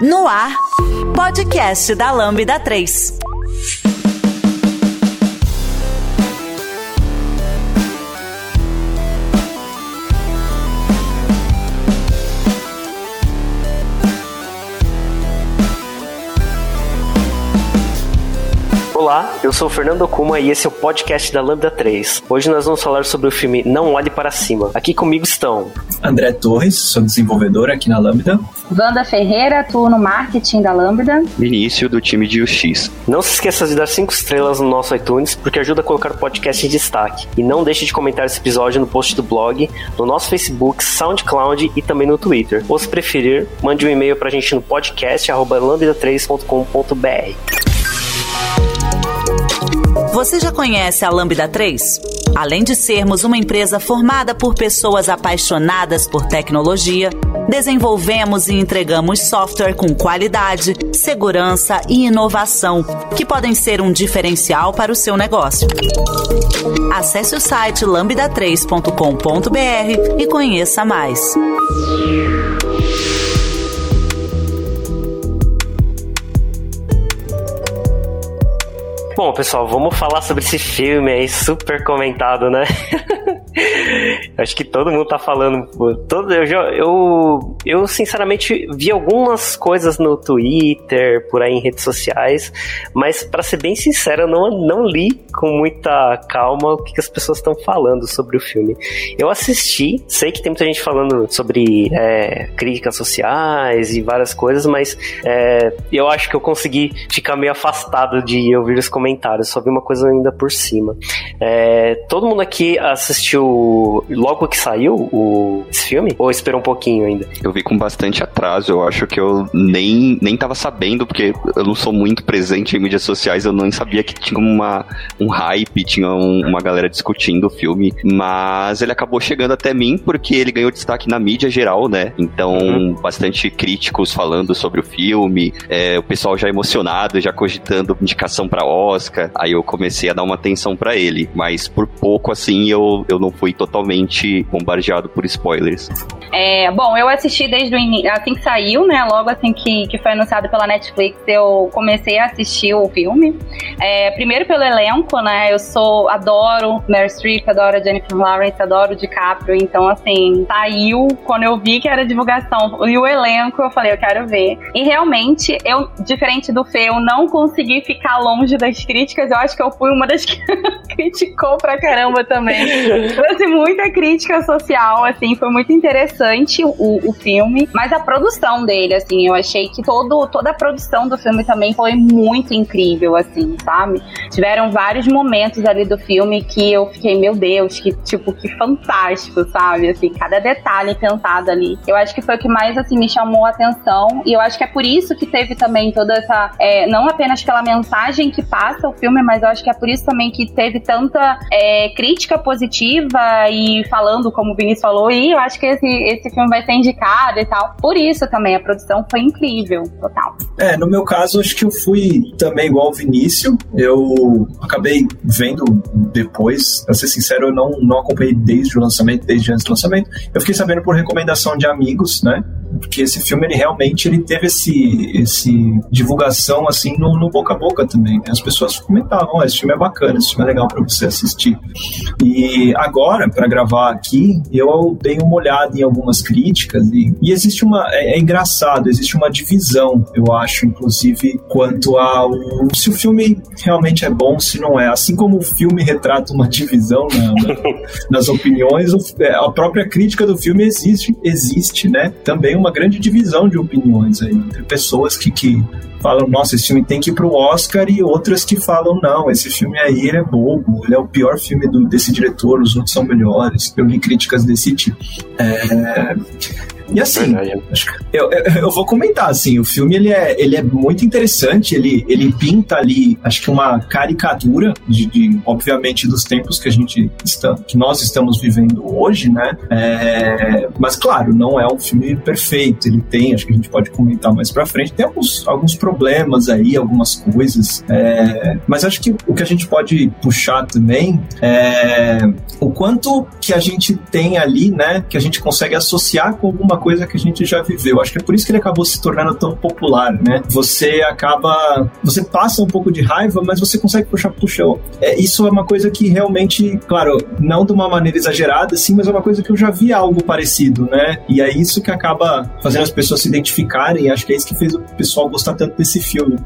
No ar, podcast da Lambda 3. Olá, eu sou o Fernando Kuma e esse é o podcast da Lambda 3. Hoje nós vamos falar sobre o filme Não Olhe Para Cima. Aqui comigo estão André Torres, sou desenvolvedor aqui na Lambda. Wanda Ferreira, atuo no marketing da Lambda. Vinícius, do time de UX. Não se esqueça de dar 5 estrelas no nosso iTunes, porque ajuda a colocar o podcast em destaque. E não deixe de comentar esse episódio no post do blog, no nosso Facebook, SoundCloud e também no Twitter. Ou se preferir, mande um e-mail pra gente no podcast lambda3.com.br. Você já conhece a Lambda 3? Além de sermos uma empresa formada por pessoas apaixonadas por tecnologia, desenvolvemos e entregamos software com qualidade, segurança e inovação que podem ser um diferencial para o seu negócio. Acesse o site lambda3.com.br e conheça mais. Bom, pessoal, vamos falar sobre esse filme aí super comentado, né? Acho que todo mundo tá falando. Todo, eu, eu, eu, sinceramente, vi algumas coisas no Twitter, por aí em redes sociais, mas, para ser bem sincero, eu não, não li com muita calma o que, que as pessoas estão falando sobre o filme. Eu assisti, sei que tem muita gente falando sobre é, críticas sociais e várias coisas, mas é, eu acho que eu consegui ficar meio afastado de ouvir os comentários, só vi uma coisa ainda por cima. É, todo mundo aqui assistiu logo que saiu o, esse filme? Ou esperou um pouquinho ainda? Eu vi com bastante atraso. Eu acho que eu nem, nem tava sabendo, porque eu não sou muito presente em mídias sociais. Eu nem sabia que tinha uma, um hype, tinha um, uma galera discutindo o filme. Mas ele acabou chegando até mim porque ele ganhou destaque na mídia geral, né? Então, uhum. bastante críticos falando sobre o filme. É, o pessoal já emocionado, já cogitando indicação para Oscar. Aí eu comecei a dar uma atenção para ele. Mas por pouco, assim, eu, eu não fui totalmente bombardeado por spoilers. É, bom, eu assisti desde o início, assim que saiu, né? Logo assim que, que foi anunciado pela Netflix, eu comecei a assistir o filme. É, primeiro pelo elenco, né? Eu sou, adoro Meryl Streep, adoro Jennifer Lawrence, adoro DiCaprio. Então, assim, saiu quando eu vi que era divulgação e o elenco, eu falei, eu quero ver. E realmente, eu, diferente do Fê, eu não consegui ficar longe das críticas. Eu acho que eu fui uma das que criticou pra caramba também. Trouxe muita crítica social, assim, foi muito interessante o, o filme. Mas a produção dele, assim, eu achei que todo, toda a produção do filme também foi muito incrível, assim, sabe? Tiveram vários momentos ali do filme que eu fiquei, meu Deus, que, tipo, que fantástico, sabe? Assim, cada detalhe pensado ali. Eu acho que foi o que mais, assim, me chamou a atenção. E eu acho que é por isso que teve também toda essa. É, não apenas pela mensagem que passa o filme, mas eu acho que é por isso também que teve tanta é, crítica positiva e falando, como o Vinícius falou, e eu acho que esse, esse filme vai ser indicado e tal. Por isso também, a produção foi incrível, total. É, no meu caso, acho que eu fui também igual o Vinícius. Eu acabei vendo depois, pra ser sincero, eu não, não acompanhei desde o lançamento, desde antes do lançamento. Eu fiquei sabendo por recomendação de amigos, né? Porque esse filme, ele realmente ele teve esse, esse divulgação, assim, no, no boca a boca também. Né? As pessoas comentavam, oh, esse filme é bacana, esse filme é legal para você assistir. E agora, para gravar aqui, eu dei uma olhada em algumas críticas e, e existe uma. É, é, engraçado, existe uma divisão, eu acho, inclusive, quanto ao se o filme realmente é bom, se não é. Assim como o filme retrata uma divisão na, na, nas opiniões, é, a própria crítica do filme existe, existe, né? Também uma grande divisão de opiniões aí, entre pessoas que, que falam, nossa, esse filme tem que ir pro Oscar, e outras que falam, não, esse filme aí ele é bobo, ele é o pior filme do, desse diretor, os outros são melhores. Eu li críticas desse tipo. É, e assim, eu, eu, eu, vou comentar, assim, o filme ele é, ele é muito interessante, ele, ele pinta ali, acho que uma caricatura de, de obviamente, dos tempos que a gente está, que nós estamos vivendo hoje, né? É, mas claro, não é um filme perfeito, ele tem, acho que a gente pode comentar mais pra frente, tem alguns, alguns problemas aí, algumas coisas, é, mas acho que o que a gente pode puxar também é o quanto que a gente tem ali, né, que a gente consegue associar com alguma uma coisa que a gente já viveu. Acho que é por isso que ele acabou se tornando tão popular, né? Você acaba. Você passa um pouco de raiva, mas você consegue puxar puxão. É, isso é uma coisa que realmente, claro, não de uma maneira exagerada, assim, mas é uma coisa que eu já vi algo parecido, né? E é isso que acaba fazendo as pessoas se identificarem. Acho que é isso que fez o pessoal gostar tanto desse filme.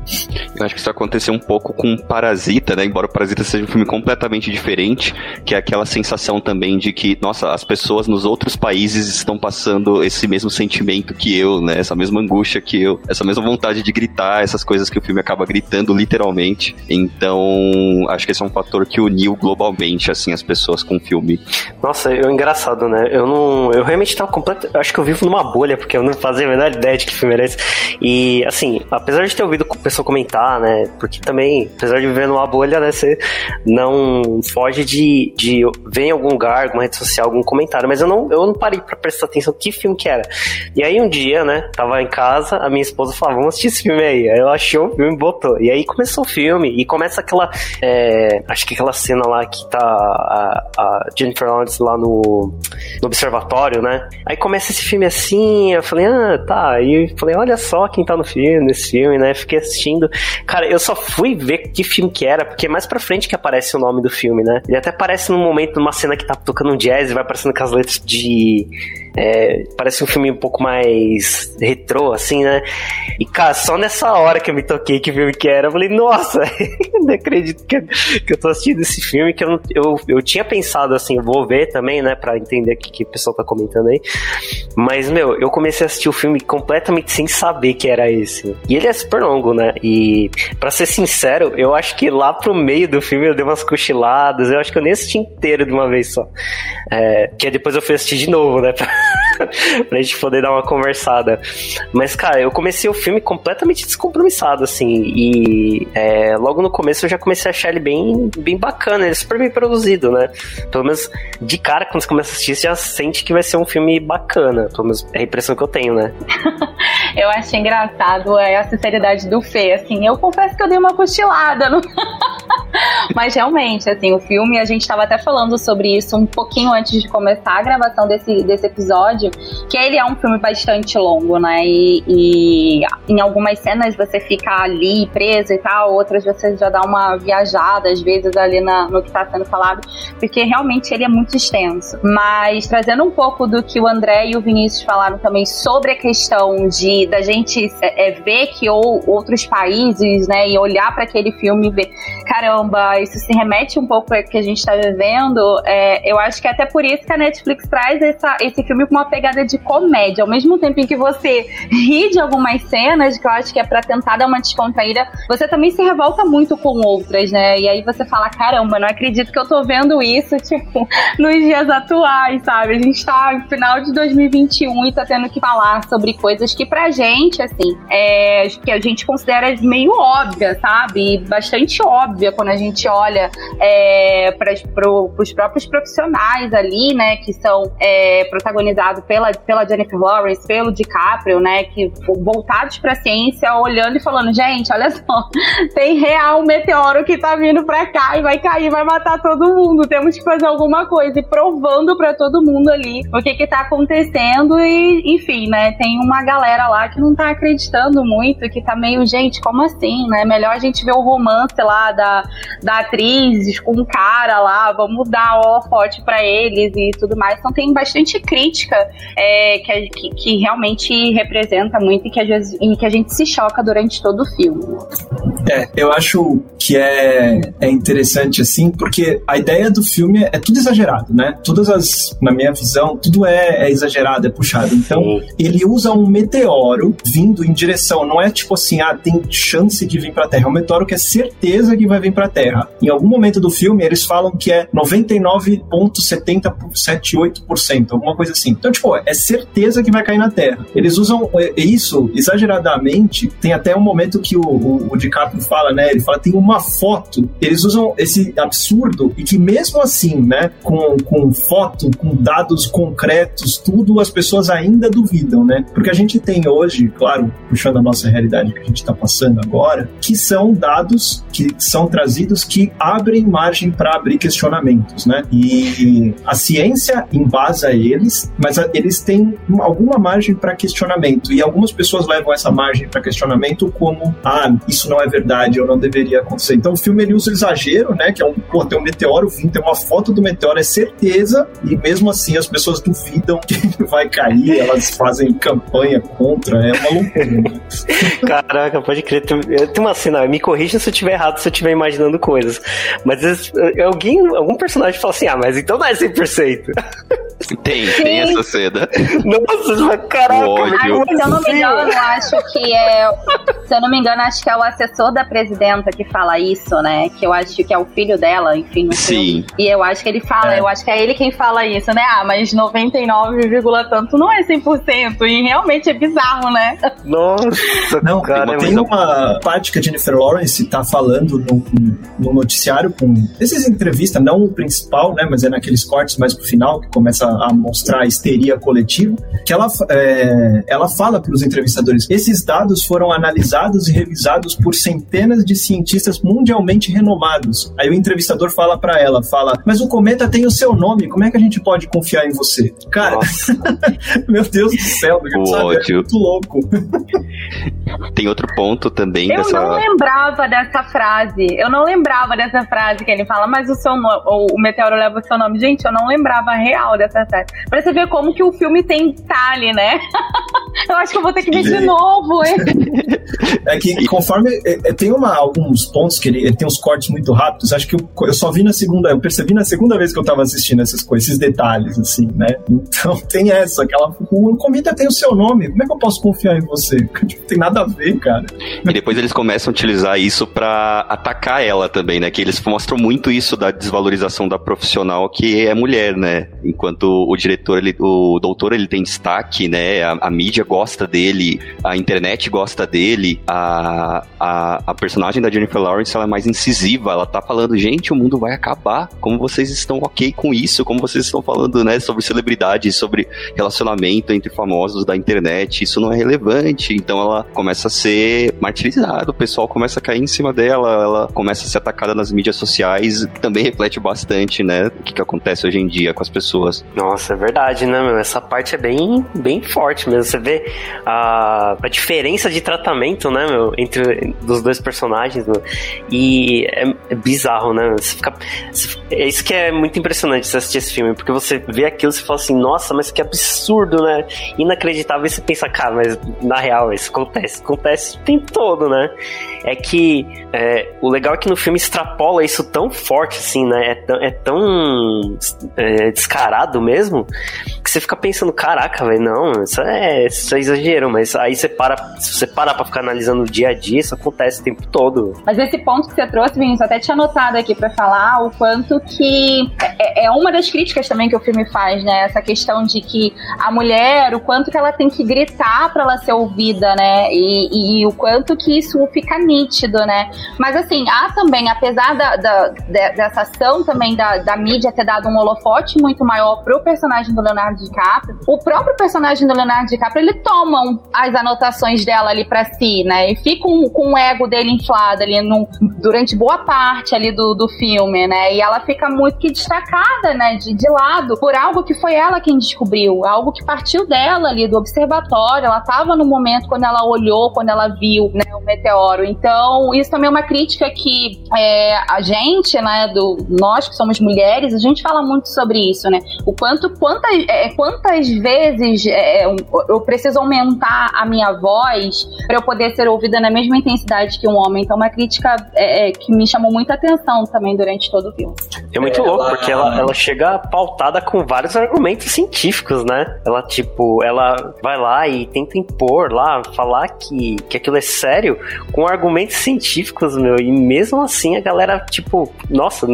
Eu acho que isso aconteceu um pouco com Parasita, né? Embora Parasita seja um filme completamente diferente, que é aquela sensação também de que, nossa, as pessoas nos outros países estão passando esse mesmo sentimento que eu, né? Essa mesma angústia que eu, essa mesma vontade de gritar, essas coisas que o filme acaba gritando literalmente. Então, acho que esse é um fator que uniu globalmente, assim, as pessoas com o filme. Nossa, eu engraçado, né? Eu não. Eu realmente tava completo. Acho que eu vivo numa bolha, porque eu não fazia a menor ideia de que filme era esse. E, assim, apesar de ter ouvido o pessoal comentar, né? Porque também, apesar de viver numa bolha, né? Você não foge de, de ver em algum lugar, alguma rede social, algum comentário. Mas eu não, eu não parei pra prestar atenção que filme que era. E aí um dia, né? Tava em casa, a minha esposa falou: vamos assistir esse filme aí. Aí ela achou o filme e botou. E aí começou o filme. E começa aquela. É, acho que aquela cena lá que tá a, a Jennifer Lawrence lá no, no observatório, né? Aí começa esse filme assim. Eu falei, ah, tá. Eu falei, olha só quem tá no filme, nesse filme, né? Fiquei assistindo. Cara, eu só fui ver que filme que era, porque é mais pra frente que aparece o nome do filme, né? Ele até aparece num momento, numa cena que tá tocando um jazz e vai aparecendo com as letras de. É, parece um filme um pouco mais retrô, assim, né? E, cara, só nessa hora que eu me toquei que filme que era, eu falei, nossa, não acredito que eu, que eu tô assistindo esse filme, que eu, eu, eu tinha pensado assim, vou ver também, né, pra entender o que, que o pessoal tá comentando aí. Mas, meu, eu comecei a assistir o filme completamente sem saber que era esse. E ele é super longo, né? E, pra ser sincero, eu acho que lá pro meio do filme eu dei umas cochiladas, eu acho que eu nem assisti inteiro de uma vez só. É, que depois eu fui assistir de novo, né? pra gente poder dar uma conversada. Mas, cara, eu comecei o filme completamente descompromissado, assim. E é, logo no começo eu já comecei a achar ele bem, bem bacana, ele é super bem produzido, né? Pelo menos de cara, quando você começa a assistir, você já sente que vai ser um filme bacana. Pelo menos é a impressão que eu tenho, né? eu achei engraçado é, a sinceridade do Fê, assim. Eu confesso que eu dei uma cochilada. No... Mas realmente, assim, o filme, a gente estava até falando sobre isso um pouquinho antes de começar a gravação desse, desse episódio, que ele é um filme bastante longo, né? E, e em algumas cenas você fica ali preso e tal, outras você já dá uma viajada, às vezes, ali na, no que está sendo falado, porque realmente ele é muito extenso. Mas trazendo um pouco do que o André e o Vinícius falaram também sobre a questão de da gente é, ver que ou, outros países, né, e olhar para aquele filme e ver, caramba, isso se remete um pouco ao que a gente está vivendo. É, eu acho que é até por isso que a Netflix traz essa, esse filme com uma de comédia. Ao mesmo tempo em que você ri de algumas cenas, que eu acho que é para tentar dar uma descontraída, você também se revolta muito com outras, né? E aí você fala, caramba, não acredito que eu tô vendo isso, tipo, nos dias atuais, sabe? A gente tá no final de 2021 e tá tendo que falar sobre coisas que pra gente, assim, é, que a gente considera meio óbvia, sabe? Bastante óbvia quando a gente olha é, para pro, os próprios profissionais ali, né, que são é, protagonizados pela, pela Jennifer Lawrence, pelo DiCaprio, né, que voltados para a ciência, olhando e falando, gente, olha só, tem real um meteoro que tá vindo para cá e vai cair, vai matar todo mundo, temos que fazer alguma coisa. E provando para todo mundo ali o que que tá acontecendo e, enfim, né, tem uma galera lá que não tá acreditando muito, que tá meio, gente, como assim, né, melhor a gente ver o romance lá da, da atriz com um cara lá, vamos dar holofote para eles e tudo mais. Então tem bastante crítica é, que, que, que, realmente representa muito e que, às vezes, e que a gente se choca durante todo o filme. É, eu acho que é, é interessante assim, porque a ideia do filme é, é tudo exagerado, né? Todas as, na minha visão, tudo é, é exagerado, é puxado. Então, ele usa um meteoro vindo em direção, não é tipo assim, ah, tem chance de vir pra Terra, é um meteoro que é certeza que vai vir pra Terra. Em algum momento do filme, eles falam que é 99,78%, alguma coisa assim. Então, tipo, é certeza que vai cair na Terra. Eles usam é, isso exageradamente. Tem até um momento que o, o, o DiCaprio fala, né? Ele fala, tem uma foto. Eles usam esse absurdo e que mesmo assim, né? Com, com foto, com dados concretos, tudo, as pessoas ainda duvidam, né? Porque a gente tem hoje, claro, puxando a nossa realidade que a gente está passando agora, que são dados que são trazidos que abrem margem para abrir questionamentos, né? E a ciência embasa eles, mas eles têm alguma margem para questionamento. E algumas pessoas levam essa margem para questionamento como, ah, isso não é verdade, ou não deveria acontecer. Então o filme ele usa o exagero, né? Que é um, pô, tem um meteoro vindo, tem uma foto do meteoro, é certeza, e mesmo assim as pessoas duvidam que vai cair, elas fazem campanha contra, é uma loucura. Caraca, pode crer. Tem, tem uma cena, me corrija se eu estiver errado, se eu estiver imaginando coisas. Mas alguém, algum personagem fala assim, ah, mas então não é 100%. Tem, Sim. tem essa cena. Nossa, caraca. Ódio. se eu não me engano, acho que é. Se eu não me engano, acho que é o assessor da presidenta que fala isso, né? Que eu acho que é o filho dela, enfim. No Sim. Filme. E eu acho que ele fala, é. eu acho que é ele quem fala isso, né? Ah, mas 99, tanto não é 100%. E realmente é bizarro, né? Nossa, não, cara. Tem uma parte que a Jennifer Lawrence tá falando no, no noticiário com esses entrevistas, não o principal, né? Mas é naqueles cortes mais pro final, que começa a mostrar a histeria coletiva, que ela, é, ela fala para os entrevistadores: esses dados foram analisados e revisados por centenas de cientistas mundialmente renomados. Aí o entrevistador fala para ela, fala, mas o cometa tem o seu nome, como é que a gente pode confiar em você? Cara, meu Deus do céu, o sabe? é muito louco. Tem outro ponto também Eu dessa... não lembrava dessa frase. Eu não lembrava dessa frase que ele fala, mas o seu nome, o meteoro leva o seu nome. Gente, eu não lembrava real dessa frase. Pra você ver como que o filme tem detalhe, né? eu acho que eu vou ter que ver de novo, hein? É que conforme. É, é, tem uma, alguns pontos que ele, ele, tem uns cortes muito rápidos. Acho que eu, eu, só vi na segunda. Eu percebi na segunda vez que eu tava assistindo essas coisas, esses detalhes, assim, né? Então tem essa, aquela. O comida tem o seu nome. Como é que eu posso confiar em você? Tipo, tem nada a ver, cara. E depois eles começam a utilizar isso para atacar ela também, né? Que eles mostram muito isso da desvalorização da profissional que é mulher, né? Enquanto o diretor, ele, o doutor, ele tem destaque, né? A, a mídia gosta dele, a internet gosta dele, a, a, a, personagem da Jennifer Lawrence ela é mais incisiva, ela tá falando, gente, o mundo vai acabar, como vocês estão ok com isso, como vocês estão falando, né, sobre celebridade, sobre relacionamento entre famosos da internet, isso não é relevante, então ela começa a ser martirizada, o pessoal começa a cair em cima dela, ela começa a ser atacada nas mídias sociais, também reflete bastante, né, o que, que acontece hoje em dia com as pessoas. Nossa, é verdade, né, meu? Essa parte é bem, bem forte mesmo. Você vê a, a diferença de tratamento, né, meu, entre dos dois personagens, meu, e é, é bizarro, né? Você fica, é isso que é muito impressionante você assistir esse filme, porque você vê aquilo e você fala assim, nossa, mas que absurdo, né? Inacreditável. E você pensa, cara, mas na real isso acontece, acontece o tempo todo, né? É que é, o legal é que no filme extrapola isso tão forte, assim, né? É tão, é tão é, descarado mesmo, que você fica pensando, caraca, velho, não, isso é, isso é exagero, mas aí você para, se você parar pra ficar analisando o dia a dia, isso acontece o tempo todo. Mas esse ponto que você trouxe, Vinícius, até tinha anotado aqui para falar o quanto que é, é, uma das críticas também que o filme faz, né? Essa questão de que a mulher, o quanto que ela tem que gritar para ela ser ouvida, né? E, e, e, o quanto que isso fica nítido, né? Mas assim, há também, apesar da, da dessa ação também da, da mídia ter dado um holofote muito maior pro personagem do Leonardo DiCaprio, o próprio personagem do Leonardo DiCaprio, ele toma as anotações dela ali para si, né? E fica com, com o ego dele inflado ali no, durante boa parte ali do, do filme, né? E ela fica muito que destacada, né? De, de lado por algo que foi ela quem descobriu, algo que partiu dela ali do observatório. Ela tava no momento quando ela olhou, quando ela viu né, o meteoro. Então, isso também é uma crítica que é, a gente, né? Do, nós que somos mulheres, a gente fala muito sobre isso, né? O quanto, quantas, é, quantas vezes é, eu preciso aumentar a minha voz para eu poder ser ouvida na mesma intensidade que um homem. Então, uma crítica é, é, que me chamou muita atenção também durante todo o filme. É muito louco, ela... porque ela, ela chega pautada com vários argumentos científicos, né? Ela, tipo, ela vai lá e tenta impor lá, falar que, que aquilo é sério com argumentos científicos, meu. E mesmo assim a galera, tipo, nossa,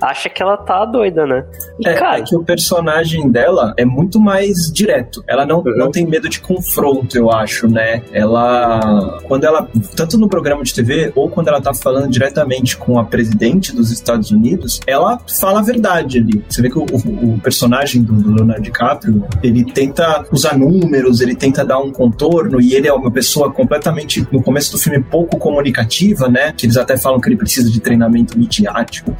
acha que ela tá doida, né? E, é, cara... é que o personagem dela é muito mais direto. Ela não, uhum. não tem medo de confronto, eu acho, né? Ela quando ela, tanto no programa de TV ou quando ela tá falando diretamente com a presidente dos Estados Unidos, ela fala a verdade ali. Você vê que o, o, o personagem do, do, Leonardo DiCaprio, ele tenta usar números, ele tenta dar um contorno e ele é uma pessoa completamente, no começo do filme, pouco comunicativa, né? Que eles até falam que ele precisa de treinamento midiático.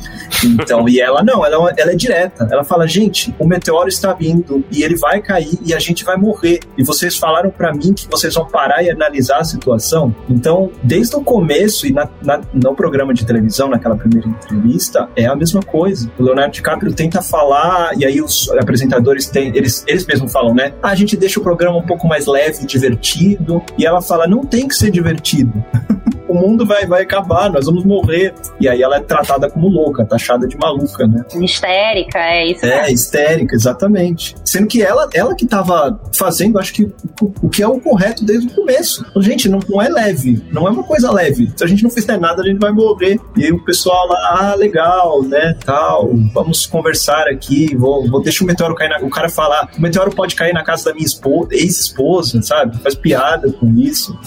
Então, e ela não, ela, é ela é direta. Ela fala, gente, o meteoro está vindo e ele vai cair e a gente vai morrer. E vocês falaram para mim que vocês vão parar e analisar a situação. Então, desde o começo e na, na, no programa de televisão, naquela primeira entrevista, é a mesma coisa. O Leonardo DiCaprio tenta falar e aí os apresentadores têm, eles, eles mesmos falam, né? Ah, a gente deixa o programa um pouco mais leve, divertido. E ela fala, não tem que ser divertido. o mundo vai, vai acabar, nós vamos morrer. E aí ela é tratada como louca, taxada de maluca, né? Histérica, é isso. É, histérica, exatamente. Sendo que ela, ela que tava fazendo, acho que o, o que é o correto desde o começo. Então, gente, não, não é leve, não é uma coisa leve. Se a gente não fizer nada, a gente vai morrer. E aí o pessoal lá, ah, legal, né, tal, vamos conversar aqui, vou, vou deixar o meteoro cair na... O cara falar, o meteoro pode cair na casa da minha esposa, ex-esposa, sabe? Faz piada com isso.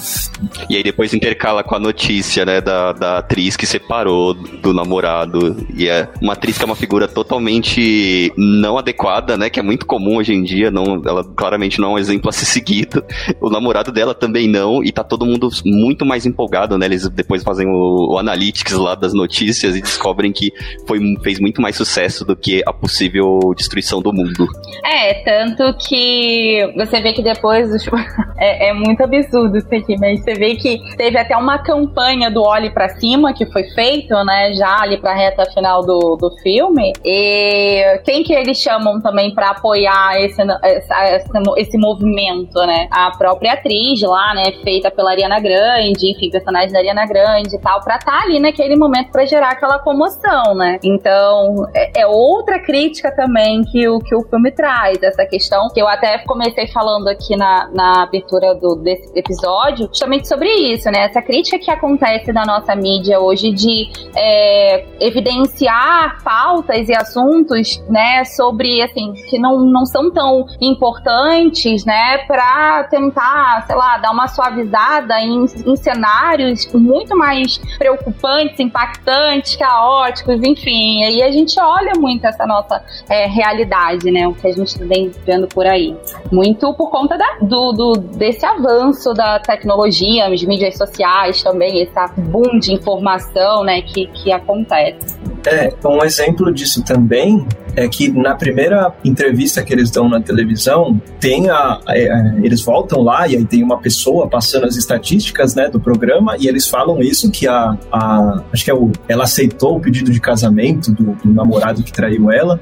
E aí depois intercala com a notícia notícia, né, da, da atriz que separou do namorado. E é uma atriz que é uma figura totalmente não adequada, né, que é muito comum hoje em dia. Não, ela claramente não é um exemplo a ser seguido. O namorado dela também não. E tá todo mundo muito mais empolgado, né? Eles depois fazem o, o analytics lá das notícias e descobrem que foi, fez muito mais sucesso do que a possível destruição do mundo. É, tanto que você vê que depois é, é muito absurdo isso aqui, mas você vê que teve até uma campanha campanha do Olhe para Cima que foi feito, né, já ali pra reta final do, do filme. E quem que eles chamam também para apoiar esse, esse, esse movimento, né? A própria atriz lá, né, feita pela Ariana Grande, enfim, personagem da Ariana Grande e tal, pra estar tá ali naquele momento para gerar aquela comoção, né? Então, é, é, outra crítica também que o, que o filme traz, essa questão que eu até comecei falando aqui na, na abertura do, desse episódio, justamente sobre isso, né? Essa crítica que acontece na nossa mídia hoje de é, evidenciar pautas e assuntos, né, sobre, assim, que não, não são tão importantes, né, para tentar, sei lá, dar uma suavizada em, em cenários muito mais preocupantes, impactantes, caóticos, enfim. E a gente olha muito essa nossa é, realidade, né, o que a gente vem vendo por aí. Muito por conta da, do, do, desse avanço da tecnologia, as mídias sociais também também esse boom de informação né, que, que acontece. É, um exemplo disso também é que na primeira entrevista que eles dão na televisão, tem a, é, eles voltam lá e aí tem uma pessoa passando as estatísticas né, do programa e eles falam isso que a, a acho que é o, ela aceitou o pedido de casamento do, do, namorado que traiu ela,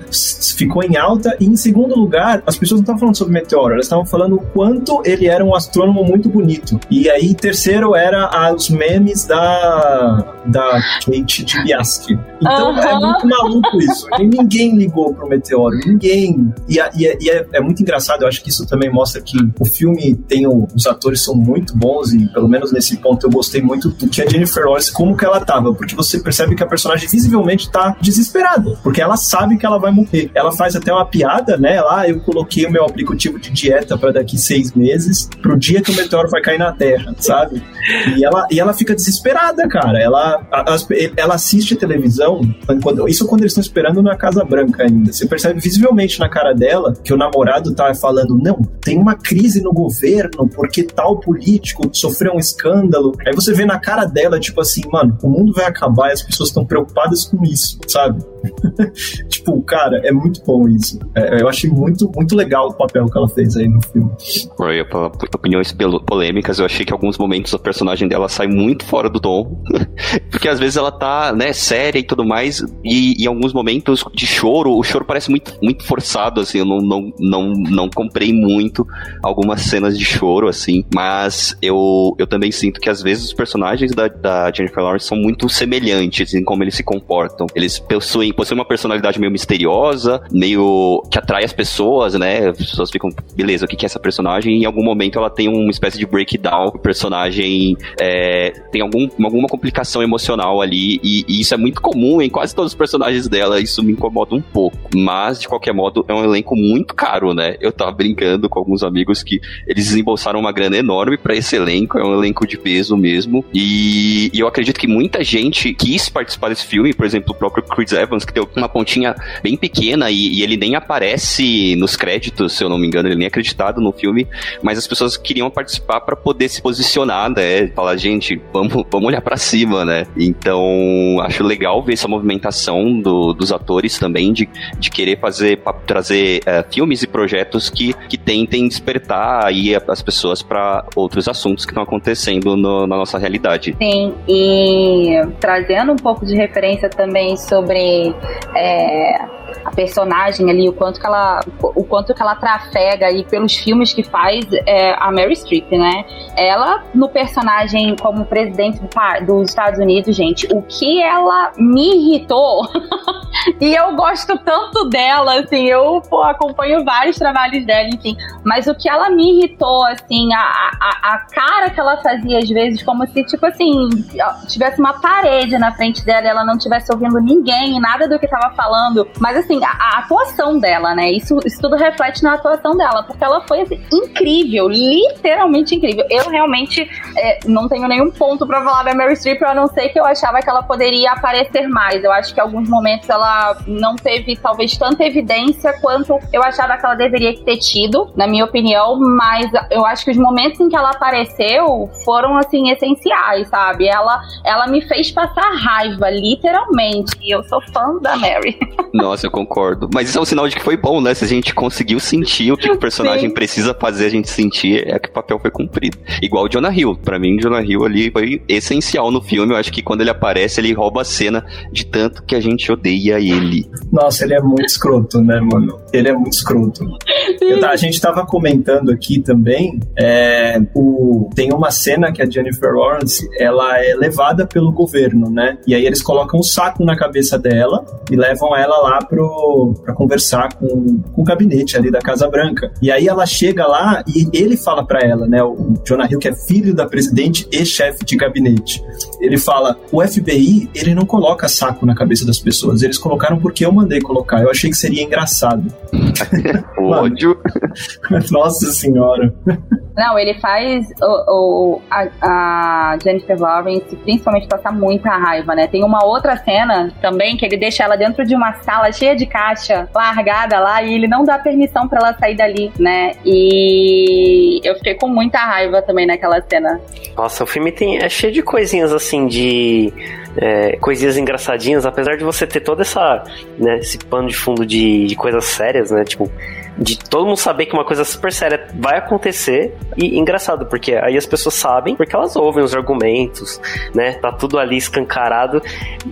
ficou em alta e em segundo lugar, as pessoas não estavam falando sobre meteoro, elas estavam falando o quanto ele era um astrônomo muito bonito. E aí terceiro era os memes da da Kate Dibiaski. Então uhum. é muito maluco isso. E ninguém ligou pro meteoro, ninguém. E, e, é, e é, é, muito engraçado, eu acho que isso também mostra que o filme tem o, os atores são muito bons e pelo menos nesse ponto eu gostei muito do que a Jennifer Lawrence como que ela tava, porque você percebe que a personagem visivelmente tá desesperada, porque ela sabe que ela vai morrer. Ela faz até uma piada, né? Lá eu coloquei o meu aplicativo de dieta para daqui seis meses, pro dia que o meteoro vai cair na Terra, sabe? E ela, e ela fica desesperada, cara. Ela, ela assiste televisão, quando, isso quando eles estão esperando na Casa Branca ainda. Você percebe visivelmente na cara dela que o namorado tá falando: não, tem uma crise no governo porque tal político sofreu um escândalo. Aí você vê na cara dela, tipo assim, mano, o mundo vai acabar e as pessoas estão preocupadas com isso, sabe? tipo, cara, é muito bom isso. É, eu achei muito, muito legal o papel que ela fez aí no filme. Roy, opiniões polêmicas, eu achei que em alguns momentos a personagem dela sai muito fora do tom. Porque às vezes ela tá, né, séria e tudo mais, e em alguns momentos de choro, o choro parece muito, muito forçado, assim, eu não, não, não, não comprei muito algumas cenas de choro, assim, mas eu, eu também sinto que às vezes os personagens da, da Jennifer Lawrence são muito semelhantes em como eles se comportam. Eles possuem possui uma personalidade meio misteriosa, meio que atrai as pessoas, né? As pessoas ficam, beleza, o que é essa personagem? E em algum momento ela tem uma espécie de breakdown, o personagem é, tem algum, alguma complicação emocional ali, e, e, isso é muito comum em quase todos os personagens dela, isso me incomoda um pouco. Mas, de qualquer modo, é um elenco muito caro, né? Eu tava brincando com alguns amigos que eles desembolsaram uma grana enorme para esse elenco, é um elenco de peso mesmo, e, e eu acredito que muita gente quis participar desse filme, por exemplo, o próprio Chris Evans, que deu uma pontinha bem pequena e, e ele nem aparece nos créditos, se eu não me engano, ele nem é acreditado no filme, mas as pessoas queriam participar para poder se posicionar, né? Falar, gente, vamos, vamos olhar para cima, né? Então, acho legal ver essa movimentação do, dos atores também de, de querer fazer, trazer uh, filmes e projetos que, que tentem despertar aí as pessoas para outros assuntos que estão acontecendo no, na nossa realidade. Sim, e trazendo um pouco de referência também sobre é, a personagem ali, o quanto que ela, o quanto que ela trafega aí pelos filmes que faz é, a Mary Streep, né? Ela, no personagem como presidente do, dos Estados Unidos, gente, o que ela me irritou, e eu gosto tanto dela, assim, eu pô, acompanho vários trabalhos dela, enfim, mas o que ela me irritou, assim, a, a, a cara que ela fazia às vezes, como se, tipo assim, tivesse uma parede na frente dela e ela não estivesse ouvindo ninguém, nada do que tava falando, mas assim, a, a, atuação dela, né? Isso, isso tudo reflete na atuação dela, porque ela foi assim, incrível, literalmente incrível. Eu realmente é, não tenho nenhum ponto para falar da Mary Streep, a não ser que eu achava que ela poderia aparecer mais. Eu acho que em alguns momentos ela não teve, talvez, tanta evidência quanto eu achava que ela deveria ter tido, na minha opinião, mas eu acho que os momentos em que ela apareceu foram, assim, essenciais, sabe? Ela, ela me fez passar raiva, literalmente. E eu sou fã da Mary. Nossa, eu concordo. Mas isso é um sinal de que foi bom, né? Se a gente conseguiu sentir o que o personagem Sim. precisa fazer a gente sentir, é que o papel foi cumprido. Igual o Jonah Hill. Pra mim, o Jonah Hill ali foi essencial no filme. Eu acho que quando ele aparece, ele rouba a cena de tanto que a gente odeia ele. Nossa, ele é muito escroto, né, mano? Ele é muito escroto. Eu, a gente tava comentando aqui também, é, o, tem uma cena que a Jennifer Lawrence, ela é levada pelo governo, né? E aí eles colocam um saco na cabeça dela e levam ela lá pro, pra conversar com, com o gabinete ali da Casa Branca. E aí ela chega lá e ele fala para ela, né? O Jonah Hill, que é filho da presidente e chefe de gabinete. Ele fala: o FBI, ele não coloca saco na cabeça das pessoas. Eles colocaram porque eu mandei colocar. Eu achei que seria engraçado. Ódio. Nossa senhora. Não, ele faz o, o a, a, Jennifer Lawrence principalmente passar muita raiva, né? Tem uma outra cena também que ele deixa ela dentro de uma sala cheia de caixa, largada lá, e ele não dá permissão para ela sair dali, né? E eu fiquei com muita raiva também naquela cena. Nossa, o filme tem, é cheio de coisinhas assim de é, coisinhas engraçadinhas, apesar de você ter toda essa, né, esse pano de fundo de, de coisas sérias, né? Tipo, de todo mundo saber que uma coisa super séria vai acontecer. E engraçado, porque aí as pessoas sabem, porque elas ouvem os argumentos, né? Tá tudo ali escancarado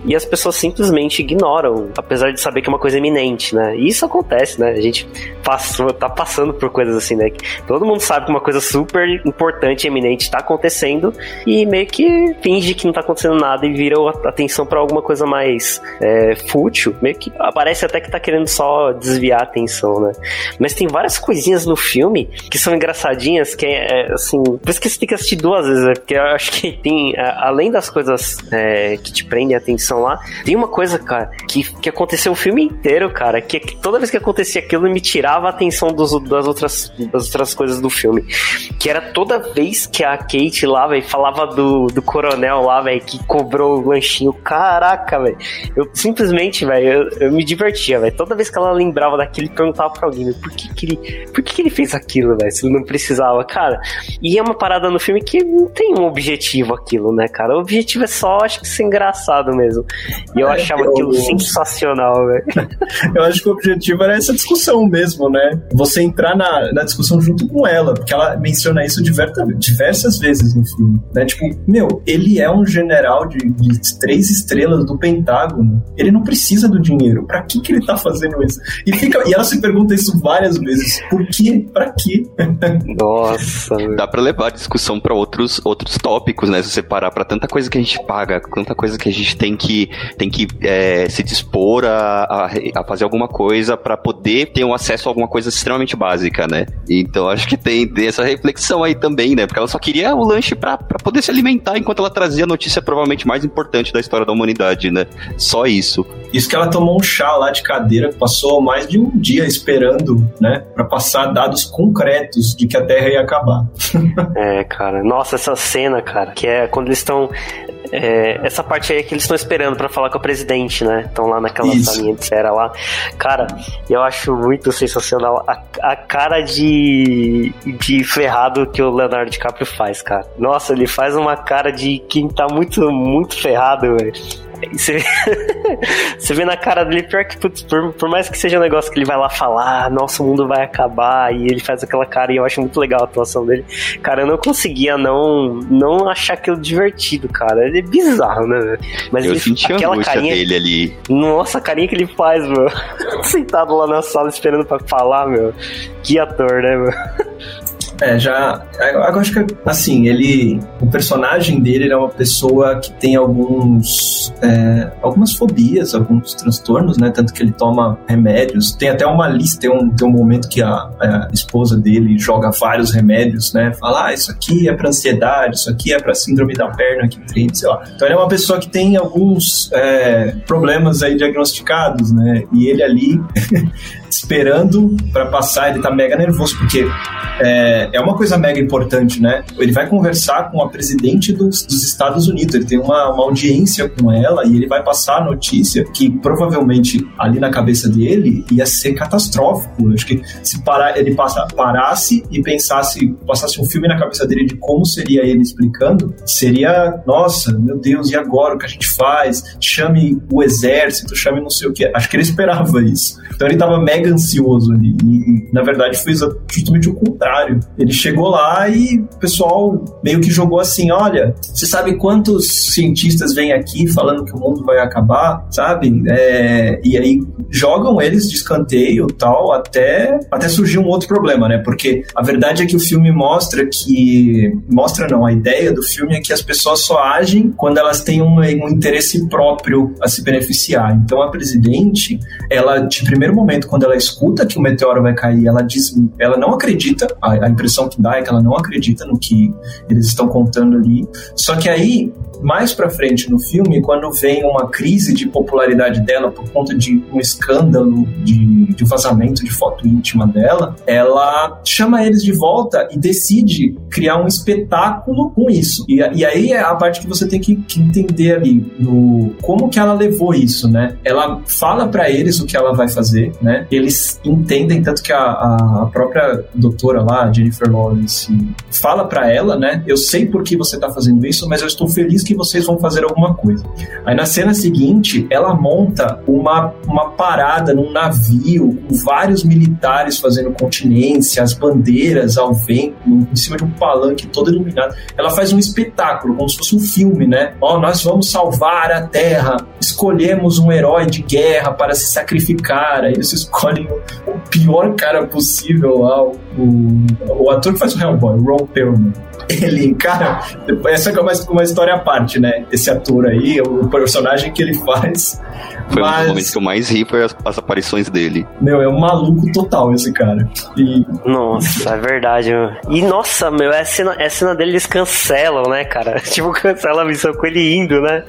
e as pessoas simplesmente ignoram, apesar de saber que é uma coisa iminente, né? E isso acontece, né? A gente passou, tá passando por coisas assim, né? Todo mundo sabe que uma coisa super importante eminente tá acontecendo e meio que finge que não tá acontecendo nada e vira atenção para alguma coisa mais é, fútil. Meio que parece até que tá querendo só desviar a atenção, né? Mas tem várias coisinhas no filme que são engraçadinhas, que é, é assim. Por isso que você tem que assistir duas vezes, né? Porque eu acho que tem, além das coisas é, que te prendem a atenção lá, tem uma coisa, cara, que, que aconteceu o filme inteiro, cara, que, que toda vez que acontecia aquilo me tirava a atenção dos, das, outras, das outras coisas do filme. Que era toda vez que a Kate lá, velho, falava do, do coronel lá, velho, que cobrou o lanchinho. Caraca, velho. Eu simplesmente, velho, eu, eu, me divertia, velho. Toda vez que ela lembrava daquilo, perguntava pra alguém, por que, que ele. Por que, que ele fez aquilo, velho? Se ele não precisava, cara. E é uma parada no filme que não tem um objetivo aquilo, né, cara? O objetivo é só, acho que ser engraçado mesmo. E eu é, achava eu... aquilo sensacional, velho. eu acho que o objetivo era essa discussão mesmo, né? Você entrar na, na discussão junto com ela, porque ela menciona isso diversas, diversas vezes no filme, né? Tipo, meu, ele é um general de, de três estrelas do Pentágono. Ele não precisa do dinheiro. Pra que que ele tá fazendo isso? E, fica, e ela se pergunta isso várias vezes. Por quê? Pra quê? Nossa. Dá pra levar a discussão para outros, outros tópicos, né? Se você parar pra tanta coisa que a gente paga, tanta coisa que a gente tem que, tem que é, se dispor a, a, a, fazer alguma coisa para poder ter um acesso a alguma coisa extremamente básica, né? Então acho que tem, tem essa reflexão aí também, né? Porque ela só queria o lanche para poder se alimentar enquanto ela trazia a notícia provavelmente mais importante da história da humanidade, né? Só isso. Isso que ela tomou um chá lá de cadeira, passou mais de um dia esperando, né, para passar dados concretos de que a Terra ia acabar. é, cara. Nossa, essa cena, cara, que é quando eles estão é, essa parte aí é que eles estão esperando para falar com o presidente, né? Estão lá naquela Isso. salinha de espera lá. Cara, eu acho muito sensacional a, a cara de, de ferrado que o Leonardo DiCaprio faz, cara. Nossa, ele faz uma cara de quem tá muito, muito ferrado, velho. Você, você vê na cara dele, pior que, putz, por, por, mais que seja um negócio que ele vai lá falar, nosso mundo vai acabar, e ele faz aquela cara, e eu acho muito legal a atuação dele. Cara, eu não conseguia não, não achar aquilo divertido, cara. Ele é bizarro, né? Mas eu ele, senti aquela a carinha dele ali. Nossa, a carinha que ele faz, meu. Sentado lá na sala esperando pra falar, meu. Que ator, né, meu? É, já. Eu acho que, assim, ele. O personagem dele é uma pessoa que tem alguns. É, algumas fobias, alguns transtornos, né? Tanto que ele toma remédios. Tem até uma lista, tem um, tem um momento que a, a esposa dele joga vários remédios, né? Fala, ah, isso aqui é pra ansiedade, isso aqui é pra síndrome da perna que treina, sei lá. Então ele é uma pessoa que tem alguns é, problemas aí diagnosticados, né? E ele ali. esperando para passar, ele tá mega nervoso, porque é, é uma coisa mega importante, né? Ele vai conversar com a presidente dos, dos Estados Unidos, ele tem uma, uma audiência com ela e ele vai passar a notícia que provavelmente ali na cabeça dele ia ser catastrófico. Eu acho que se parar, ele passa, parasse e pensasse, passasse um filme na cabeça dele de como seria ele explicando, seria, nossa, meu Deus, e agora o que a gente faz? Chame o exército, chame não sei o que. Acho que ele esperava isso. Então ele tava mega ansioso ali. E, na verdade, foi justamente o contrário. Ele chegou lá e o pessoal meio que jogou assim: olha, você sabe quantos cientistas vêm aqui falando que o mundo vai acabar, sabe? É, e aí jogam eles de escanteio tal, até, até surgir um outro problema, né? Porque a verdade é que o filme mostra que. Mostra não, a ideia do filme é que as pessoas só agem quando elas têm um, um interesse próprio a se beneficiar. Então a presidente, ela, de primeiro momento, quando ela escuta que o meteoro vai cair, ela diz, ela não acredita, a, a impressão que dá é que ela não acredita no que eles estão contando ali. Só que aí mais para frente no filme, quando vem uma crise de popularidade dela por conta de um escândalo de, de vazamento de foto íntima dela, ela chama eles de volta e decide criar um espetáculo com isso. E, e aí é a parte que você tem que, que entender ali no como que ela levou isso, né? Ela fala para eles o que ela vai fazer, né? Eles entendem tanto que a, a própria doutora lá, Jennifer Lawrence, fala para ela, né? Eu sei por que você tá fazendo isso, mas eu estou feliz que vocês vão fazer alguma coisa. Aí na cena seguinte, ela monta uma, uma parada num navio com vários militares fazendo continência, as bandeiras ao vento, em cima de um palanque todo iluminado. Ela faz um espetáculo, como se fosse um filme, né? Ó, oh, nós vamos salvar a Terra, escolhemos um herói de guerra para se sacrificar. Aí eles escolhem o, pior cara possível lá, o, o, ator que faz o Hellboy, o Ron Perlman. Ele, cara, essa é uma, uma história à parte, né? Esse ator aí, o personagem que ele faz. Foi mas... um dos momentos que eu mais ri foi as, as, aparições dele. Meu, é um maluco total esse cara. E... Nossa, é verdade, meu. E nossa, meu, é a cena, é a cena dele eles cancelam, né, cara? Tipo, cancela a missão com ele indo, né?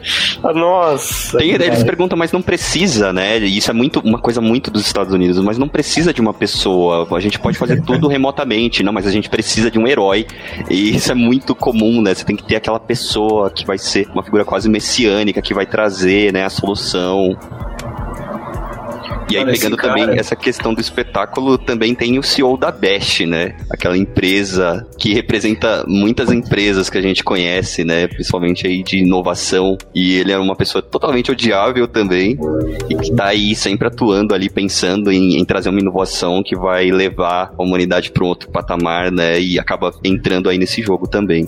Nossa. Tem, eles perguntam, mas não precisa, né? Isso é muito uma coisa muito dos Estados Unidos, mas não precisa de uma pessoa. A gente pode fazer tudo remotamente, não, mas a gente precisa de um herói. E isso é muito comum, né? Você tem que ter aquela pessoa que vai ser uma figura quase messiânica, que vai trazer, né, a solução. E aí, pegando também cara... essa questão do espetáculo, também tem o CEO da Best, né? Aquela empresa que representa muitas empresas que a gente conhece, né? Principalmente aí de inovação. E ele é uma pessoa totalmente odiável também. E que tá aí sempre atuando ali, pensando em, em trazer uma inovação que vai levar a humanidade para um outro patamar, né? E acaba entrando aí nesse jogo também.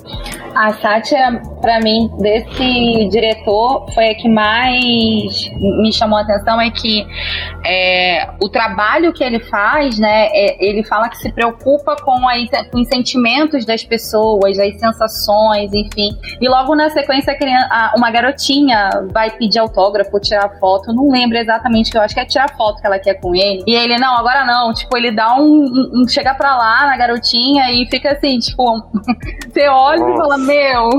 A Satya, para mim, desse diretor, foi a que mais me chamou a atenção. É que é, o trabalho que ele faz, né? É, ele fala que se preocupa com, a, com os sentimentos das pessoas, as sensações, enfim. E logo na sequência, uma garotinha vai pedir autógrafo, tirar foto. Não lembro exatamente que eu acho que é tirar foto que ela quer com ele. E ele, não, agora não. Tipo, ele dá um. um chega pra lá na garotinha e fica assim, tipo, você olha Nossa. e fala, meu.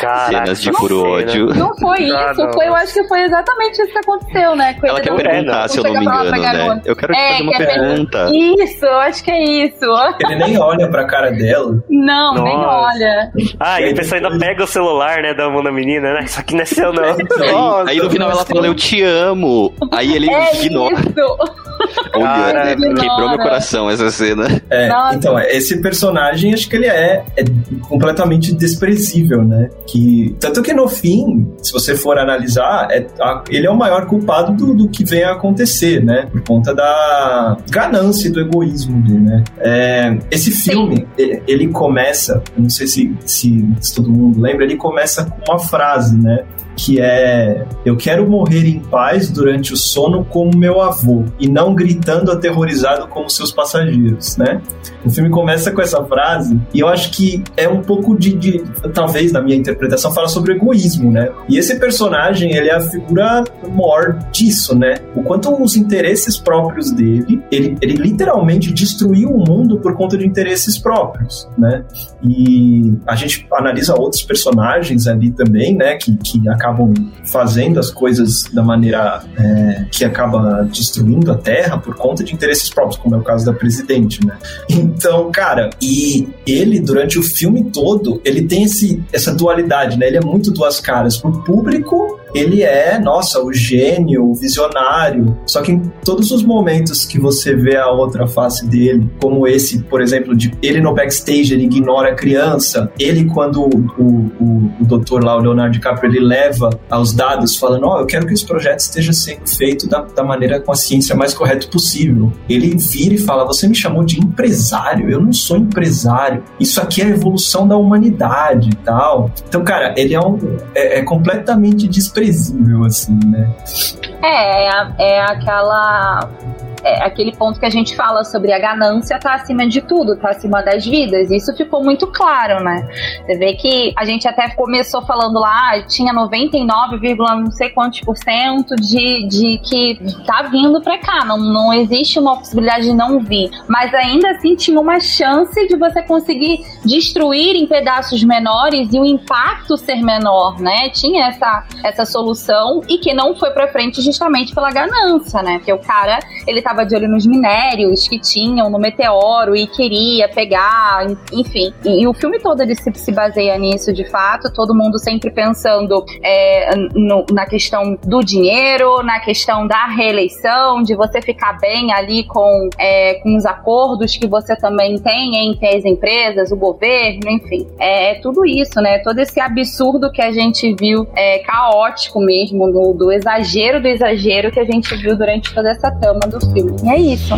Caraca, Cenas de puro ódio. Não foi isso, foi, eu acho que foi exatamente isso que aconteceu, né? Com ela quer perguntar, se eu não me engano, né? Eu quero te é, fazer uma pergunta. Isso, eu acho que é isso. Ele nem olha pra cara dela. Não, Nossa. nem olha. Ah, e a pessoa ainda pega o celular, né, da mão da menina, né? Isso aqui não é seu, não. Nossa, aí no final ela fala, eu te amo. Aí ele é ignora. Isso. Olha, quebrou meu coração essa cena. É, então, esse personagem, acho que ele é, é, completamente desprezível, né? Que, tanto que no fim, se você for analisar, é, a, ele é o maior culpado do, do, que vem a acontecer, né? Por conta da ganância e do egoísmo dele, né? É, esse filme, ele, ele, começa, não sei se, se, se todo mundo lembra, ele começa com uma frase, né? Que é eu quero morrer em paz durante o sono como meu avô e não gritando aterrorizado como seus passageiros, né? O filme começa com essa frase e eu acho que é um pouco de, de talvez na minha interpretação fala sobre egoísmo, né? E esse personagem ele é a figura maior disso, né? O quanto os interesses próprios dele, ele, ele literalmente destruiu o mundo por conta de interesses próprios, né? E a gente analisa outros personagens ali também, né? Que, que acabam fazendo as coisas da maneira é, que acaba destruindo a Terra por conta de interesses próprios, como é o caso da presidente, né? Então, cara, e ele, durante o filme todo, ele tem esse, essa dualidade, né? Ele é muito duas caras. Pro público, ele é, nossa, o gênio, o visionário. Só que em todos os momentos que você vê a outra face dele, como esse, por exemplo, de ele no backstage, ele ignora a criança. Ele, quando o, o, o doutor lá, o Leonardo DiCaprio, ele leva aos dados, falando: Ó, oh, eu quero que esse projeto esteja sendo feito da, da maneira com a ciência mais correta possível. Ele vira e fala: Você me chamou de empresário, eu não sou empresário. Isso aqui é a evolução da humanidade e tal. Então, cara, ele é, um, é, é completamente desprezível, assim, né? É, é, é aquela é, aquele ponto que a gente fala sobre a ganância tá acima de tudo, tá acima das vidas. Isso ficou muito claro, né? Você vê que a gente até começou falando lá, tinha 99, não sei quantos por cento de, de que tá vindo pra cá. Não, não existe uma possibilidade de não vir. Mas ainda assim tinha uma chance de você conseguir destruir em pedaços menores e o impacto ser menor, né? Tinha essa, essa solução e que não foi pra frente justamente pela ganância, né? Porque o cara, ele tá de olho nos minérios que tinham no meteoro e queria pegar, enfim. E, e o filme todo ele se, se, baseia nisso, de fato, todo mundo sempre pensando é, no, na questão do dinheiro, na questão da reeleição, de você ficar bem ali com, é, com os acordos que você também tem entre as empresas, o governo, enfim. É, é tudo isso, né? Todo esse absurdo que a gente viu, é caótico mesmo, no, do exagero do exagero que a gente viu durante toda essa trama do filme. E é isso.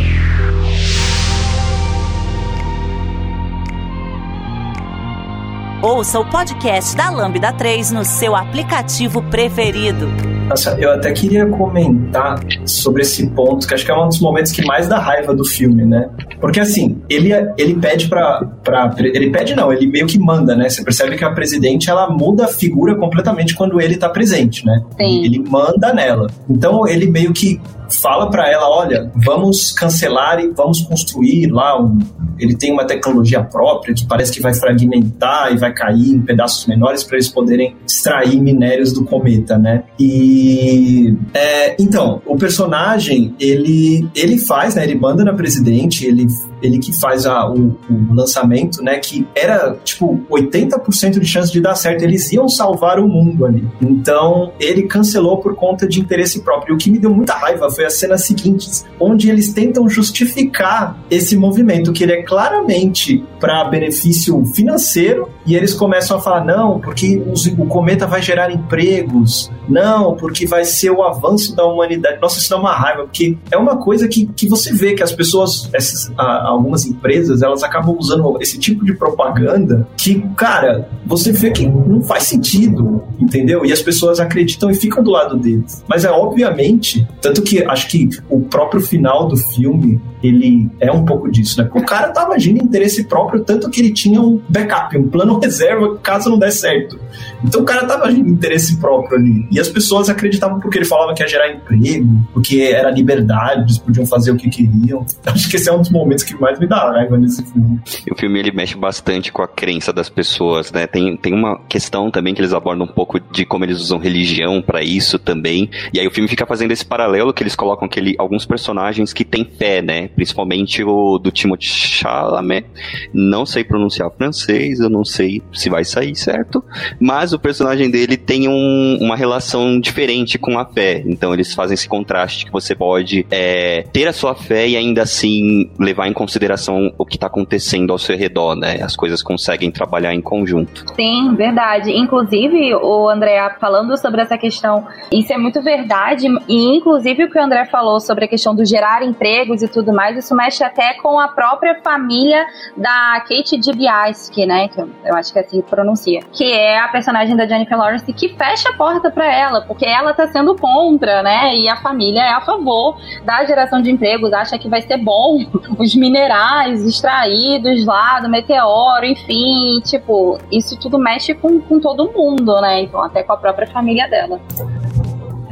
Ouça o podcast da Lambda 3 no seu aplicativo preferido. Nossa, eu até queria comentar sobre esse ponto, que acho que é um dos momentos que mais dá raiva do filme, né? Porque assim, ele, ele pede pra, pra. Ele pede não, ele meio que manda, né? Você percebe que a presidente ela muda a figura completamente quando ele tá presente, né? Sim. Ele manda nela. Então ele meio que fala para ela, olha, vamos cancelar e vamos construir lá um, ele tem uma tecnologia própria que parece que vai fragmentar e vai cair em pedaços menores para eles poderem extrair minérios do cometa, né? E é, então o personagem ele ele faz, né? Ele manda na presidente, ele ele que faz a, o, o, lançamento, né? Que era tipo 80% de chance de dar certo. Eles iam salvar o mundo ali. Então ele cancelou por conta de interesse próprio. E o que me deu muita raiva foi as cenas seguintes, onde eles tentam justificar esse movimento, que ele é claramente para benefício financeiro e eles começam a falar não, porque os, o cometa vai gerar empregos, não, porque vai ser o avanço da humanidade. Nossa, isso dá uma raiva, porque é uma coisa que, que você vê que as pessoas, essas, a, algumas empresas, elas acabam usando esse tipo de propaganda que, cara, você vê que não faz sentido, entendeu? E as pessoas acreditam e ficam do lado deles. Mas é obviamente, tanto que acho que o próprio final do filme ele é um pouco disso, né? O cara tava agindo em interesse próprio, tanto que ele tinha um backup, um plano reserva caso não der certo. Então o cara tava agindo em interesse próprio ali. E as pessoas acreditavam porque ele falava que ia gerar emprego, porque era liberdade, eles podiam fazer o que queriam. Acho que esse é um dos momentos que mais me dá raiva nesse filme. O filme ele mexe bastante com a crença das pessoas, né? Tem, tem uma questão também que eles abordam um pouco de como eles usam religião para isso também. E aí o filme fica fazendo esse paralelo que eles colocam aquele, alguns personagens que têm fé, né? Principalmente o do Timothée Chalamet. Não sei pronunciar francês, eu não sei se vai sair certo, mas o personagem dele tem um, uma relação diferente com a fé. Então eles fazem esse contraste que você pode é, ter a sua fé e ainda assim levar em consideração o que está acontecendo ao seu redor, né? As coisas conseguem trabalhar em conjunto. Sim, verdade. Inclusive, o André falando sobre essa questão, isso é muito verdade. E inclusive o que o André falou sobre a questão do gerar empregos e tudo mais, isso mexe até com a própria família da Kate Dibiasky, né? Que eu acho que é assim pronuncia. Que é a personagem da Jennifer Lawrence que fecha a porta para ela, porque ela tá sendo contra, né? E a família é a favor da geração de empregos, acha que vai ser bom os minerais extraídos lá do meteoro, enfim, tipo, isso tudo mexe com, com todo mundo, né? Então, até com a própria família dela.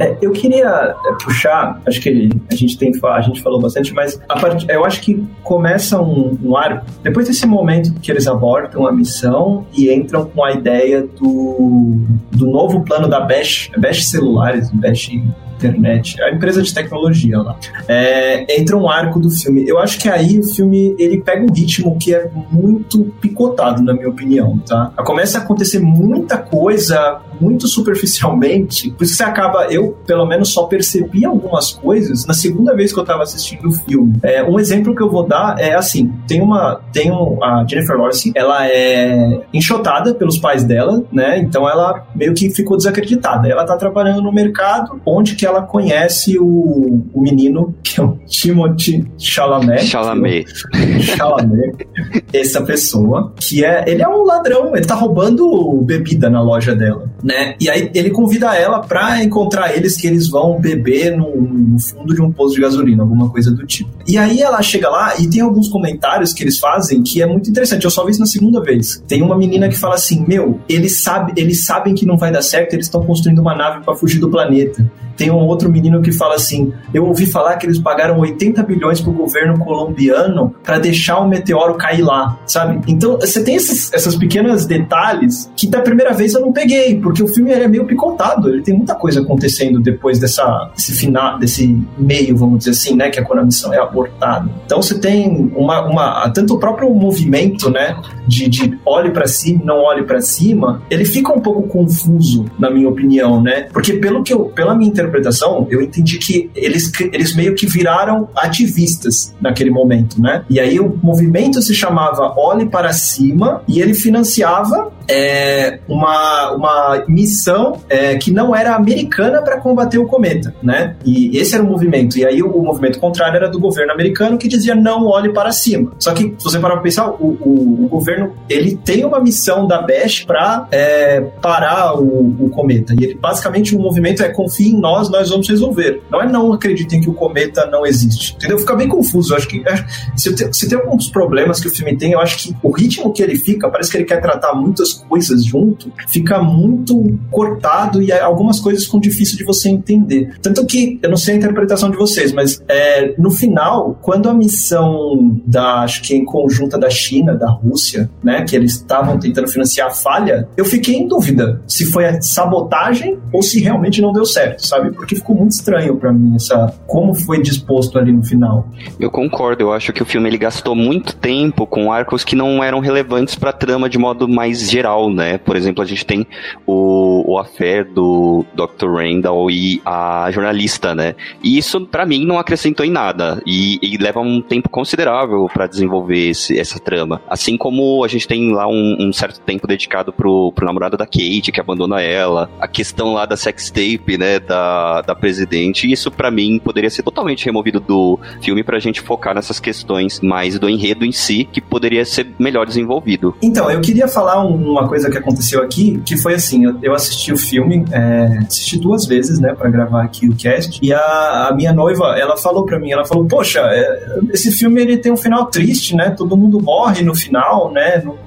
É, eu queria é, puxar, acho que a gente tem a gente falou bastante, mas part, eu acho que começa um, um arco. Depois desse momento que eles abortam a missão e entram com a ideia do, do novo plano da Bash, Bash Celulares, Bash internet, a empresa de tecnologia lá. É, entra um arco do filme. Eu acho que aí o filme ele pega um ritmo que é muito picotado, na minha opinião, tá? Começa a acontecer muita coisa muito superficialmente, por isso que você acaba, eu pelo menos só percebi algumas coisas na segunda vez que eu tava assistindo o filme. É, um exemplo que eu vou dar é assim, tem uma, tem um, a Jennifer Lawrence, ela é enxotada pelos pais dela, né, então ela meio que ficou desacreditada. Ela tá trabalhando no mercado onde que ela conhece o, o menino, que é o Timothy Chalamet. Chalamet. Chalamet. essa pessoa, que é, ele é um ladrão, ele tá roubando bebida na loja dela, né? E aí ele convida ela pra encontrar eles, que eles vão beber no, no fundo de um posto de gasolina, alguma coisa do tipo. E aí ela chega lá e tem alguns comentários que eles fazem que é muito interessante. Eu só vi isso na segunda vez. Tem uma menina que fala assim: Meu, eles, sabe, eles sabem que não vai dar certo, eles estão construindo uma nave para fugir do planeta. Tem um outro menino que fala assim: Eu ouvi falar que eles pagaram 80 bilhões pro governo colombiano para deixar o meteoro cair lá, sabe? Então você tem esses, essas pequenas detalhes que da primeira vez eu não peguei, porque o filme é meio picotado, ele tem muita coisa acontecendo depois dessa, desse final, desse meio, vamos dizer assim, né? Que é quando a missão é abortada. Então você tem uma, uma tanto o próprio movimento, né? De, de olhe para cima, não olhe para cima, ele fica um pouco confuso, na minha opinião, né? Porque pelo que eu, pela minha interpretação interpretação, eu entendi que eles, eles meio que viraram ativistas naquele momento, né? E aí o movimento se chamava Olhe para Cima e ele financiava é, uma, uma missão é, que não era americana para combater o cometa, né? E esse era o movimento. E aí o, o, movimento contrário era do governo americano que dizia não olhe para cima. Só que se você parar para pensar, o, o, o, governo ele tem uma missão da BESH para é, parar o, cometa. E ele basicamente o movimento é confie em nós, nós vamos resolver. Não é não acreditem que o cometa não existe. Entendeu? Fica bem confuso. Eu acho que se se tem alguns problemas que o filme tem, eu acho que o ritmo que ele fica, parece que ele quer tratar muitas coisas junto, fica muito cortado e algumas coisas ficam difíceis de você entender. Tanto que, eu não sei a interpretação de vocês, mas é, no final, quando a missão da, acho que em conjunta da China, da Rússia, né, que eles estavam tentando financiar a falha, eu fiquei em dúvida se foi a sabotagem ou se realmente não deu certo, sabe? Porque ficou muito estranho para mim essa como foi disposto ali no final. Eu concordo, eu acho que o filme ele gastou muito tempo com arcos que não eram relevantes para trama de modo mais geral né? Por exemplo, a gente tem o, o affair do Dr. Randall e a jornalista, né? E isso, para mim, não acrescentou em nada. E, e leva um tempo considerável para desenvolver esse, essa trama. Assim como a gente tem lá um, um, certo tempo dedicado pro, pro namorado da Kate, que abandona ela. A questão lá da sextape, né? Da, da presidente. Isso, para mim, poderia ser totalmente removido do filme pra gente focar nessas questões mais do enredo em si, que poderia ser melhor desenvolvido. Então, eu queria falar uma coisa que aconteceu aqui, que foi assim, eu, eu assisti o filme, é, assisti duas vezes, né, para gravar aqui o cast, e a, a, minha noiva, ela falou para mim, ela falou, poxa, é, esse filme ele tem um final triste, né, todo mundo morre no final, né, no,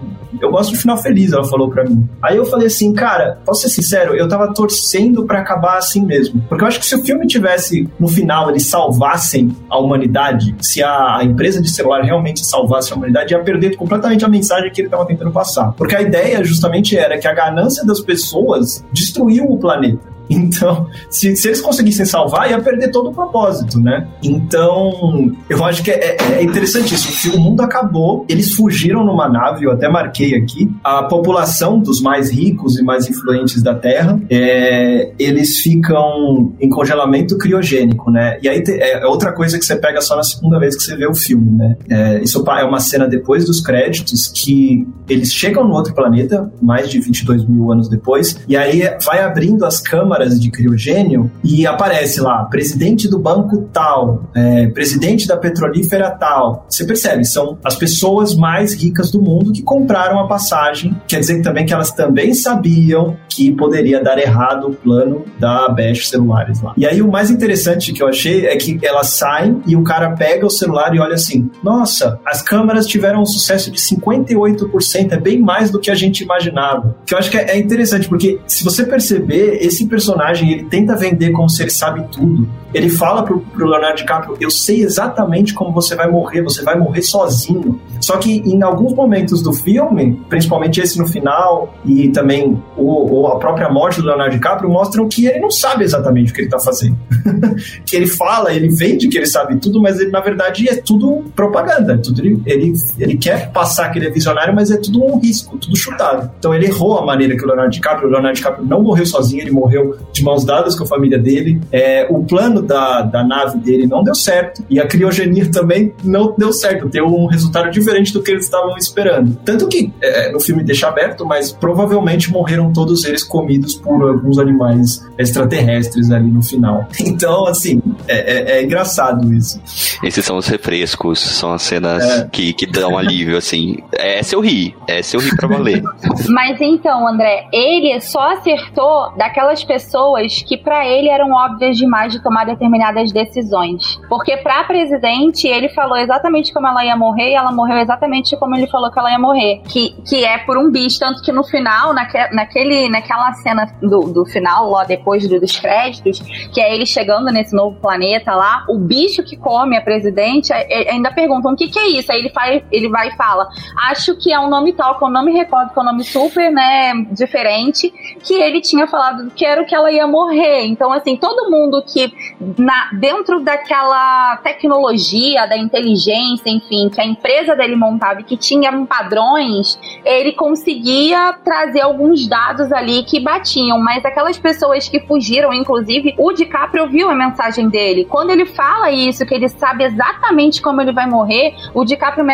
eu gosto do final feliz, ela falou para mim. Aí eu falei assim, cara, posso ser sincero, eu tava torcendo para acabar assim mesmo. Porque eu acho que se o filme tivesse, no final, eles salvassem a humanidade, se a empresa de celular realmente salvasse a humanidade, ia perder completamente a mensagem que ele tava tentando passar. Porque a ideia justamente era que a ganância das pessoas destruiu o planeta. Então, se, se eles conseguissem salvar, ia perder todo o propósito, né? Então, eu acho que é, é, é interessante isso. O mundo acabou, eles fugiram numa nave, eu até marquei aqui. A população dos mais ricos e mais influentes da Terra, é, eles ficam em congelamento criogênico, né? E aí é, é outra coisa que você pega só na segunda vez que você vê o filme, né? É, isso é uma cena depois dos créditos que eles chegam no outro planeta, mais de 22 mil anos depois, e aí vai abrindo as câmaras câmaras de criogênio e aparece lá, presidente do banco tal, é, presidente da petrolífera tal. Você percebe, são as pessoas mais ricas do mundo que compraram a passagem. Quer dizer também que elas também sabiam que poderia dar errado o plano da Bash Celulares lá. E aí o mais interessante que eu achei é que elas saem e o cara pega o celular e olha assim: nossa, as câmeras tiveram um sucesso de 58%, é bem mais do que a gente imaginava. Que eu acho que é interessante, porque se você perceber, esse personagem personagem, ele tenta vender como se ele sabe tudo. Ele fala pro, pro Leonardo DiCaprio: Eu sei exatamente como você vai morrer, você vai morrer sozinho. Só que em alguns momentos do filme, principalmente esse no final, e também o, a própria morte do Leonardo DiCaprio, mostram que ele não sabe exatamente o que ele tá fazendo. que ele fala, ele vende que ele sabe tudo, mas ele, na verdade é tudo propaganda. Tudo, ele, ele, quer passar que ele é visionário, mas é tudo um risco, tudo chutado. Então ele errou a maneira que o Leonardo DiCaprio, o Leonardo DiCaprio não morreu sozinho, ele morreu de mãos dadas com a família dele. É, o plano da, da nave dele não deu certo e a criogenia também não deu certo, deu um resultado diferente do que eles estavam esperando. Tanto que é, no filme deixa aberto, mas provavelmente morreram todos eles comidos por alguns animais extraterrestres ali no final. Então, assim, é, é, é engraçado isso. Esses são os refrescos, são as cenas é. que, que dão alívio, assim. Essa eu ri, essa eu ri pra valer. Mas então, André, ele só acertou daquelas pessoas pessoas que para ele eram óbvias demais de tomar determinadas decisões. Porque para presidente, ele falou exatamente como ela ia morrer e ela morreu exatamente como ele falou que ela ia morrer. Que, que é por um bicho, tanto que no final, naque, naquele, naquela cena do, do final, lá depois do, dos créditos, que é ele chegando nesse novo planeta lá, o bicho que come a presidente ainda perguntam o que, que é isso. Aí ele, faz, ele vai e fala: Acho que é um nome tal, que eu não me recordo, que é um nome super, né, diferente, que ele tinha falado que era o que ela ela ia morrer. Então, assim, todo mundo que na, dentro daquela tecnologia, da inteligência, enfim, que a empresa dele montava e que tinha padrões, ele conseguia trazer alguns dados ali que batiam. Mas aquelas pessoas que fugiram, inclusive, o DiCaprio viu a mensagem dele. Quando ele fala isso, que ele sabe exatamente como ele vai morrer, o DiCaprio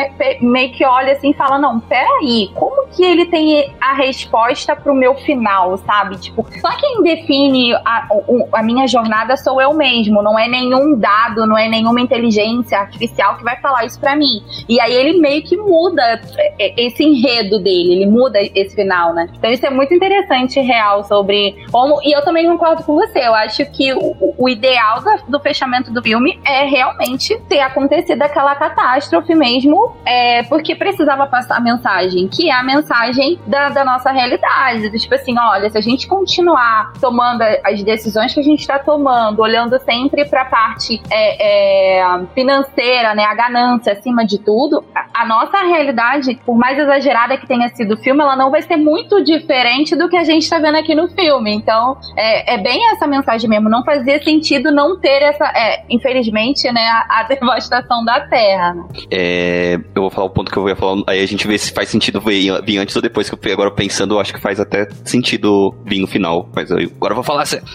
meio que olha assim e fala: Não, peraí, como que ele tem a resposta pro meu final, sabe? Tipo, só quem define define a, a, minha jornada sou eu mesmo, não é nenhum dado, não é nenhuma inteligência artificial que vai falar isso para mim. E aí ele meio que muda esse enredo dele, ele muda esse final, né? Então isso é muito interessante real sobre como. E eu também concordo com você, eu acho que o, o ideal do, do fechamento do filme é realmente ter acontecido aquela catástrofe mesmo, é, porque precisava passar a mensagem, que é a mensagem da, da nossa realidade. Tipo assim, olha, se a gente continuar tomando as decisões que a gente está tomando, olhando sempre para a parte é, é, financeira, né, a ganância acima de tudo, a, nossa realidade, por mais exagerada que tenha sido o filme, ela não vai ser muito diferente do que a gente está vendo aqui no filme. Então, é, é, bem essa mensagem mesmo. Não fazia sentido não ter essa, é, infelizmente, né, a, a, devastação da Terra. É, eu vou falar o ponto que eu ia falar, aí a gente vê se faz sentido ver, vir antes ou depois, que eu agora pensando, eu acho que faz até sentido vir no final. Mas eu, agora eu vou falar sério.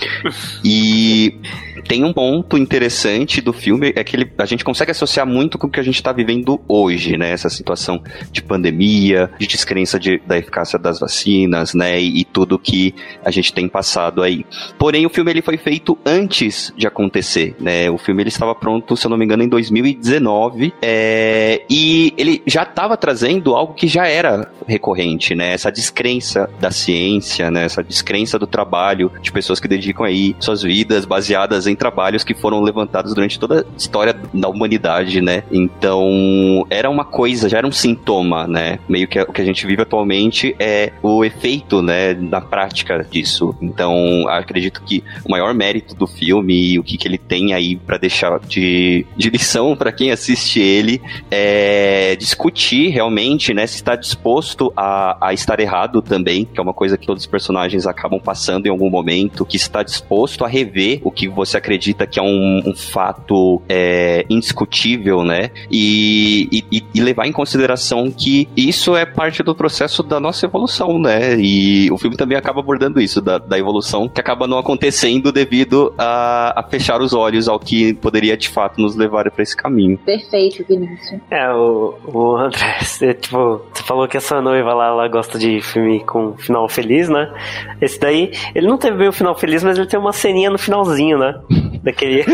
E tem um ponto interessante do filme, é que ele, a gente consegue associar muito com o que a gente está vivendo hoje, né? Essa situação de pandemia, de descrença de, da eficácia das vacinas, né? E, e, tudo que a gente tem passado aí. Porém, o filme ele foi feito antes de acontecer, né? O filme ele estava pronto, se eu não me engano, em 2019, é, e ele já estava trazendo algo que já era recorrente, né? Essa descrença da ciência, né? Essa descrença do trabalho de pessoas que dedicam aí suas vidas baseadas em trabalhos que foram levantados durante toda a história da humanidade, né? Então, era uma coisa, já era um sintoma, né? Meio que o que a gente vive atualmente é o efeito, né, na prática disso. Então, acredito que o maior mérito do filme e o que, que ele tem aí para deixar de, de lição para quem assiste ele é discutir realmente, né, se está disposto a, a estar errado também, que é uma coisa que todos os personagens acabam passando em algum momento, que está disposto a rever o que você acredita que é um, um fato é, indiscutível, né? E, e, e, levar em consideração que isso é parte do processo da nossa evolução, né? E o filme também acaba abordando isso, da, da evolução que acaba não acontecendo devido a, a, fechar os olhos ao que poderia de fato nos levar para esse caminho. Perfeito, Vinícius. É, o, o André, você, tipo, você falou que essa noiva lá, ela gosta de filme com final feliz, né? Esse daí, ele não teve bem o final feliz, mas ele tem uma ceninha no finalzinho, né? Daquele.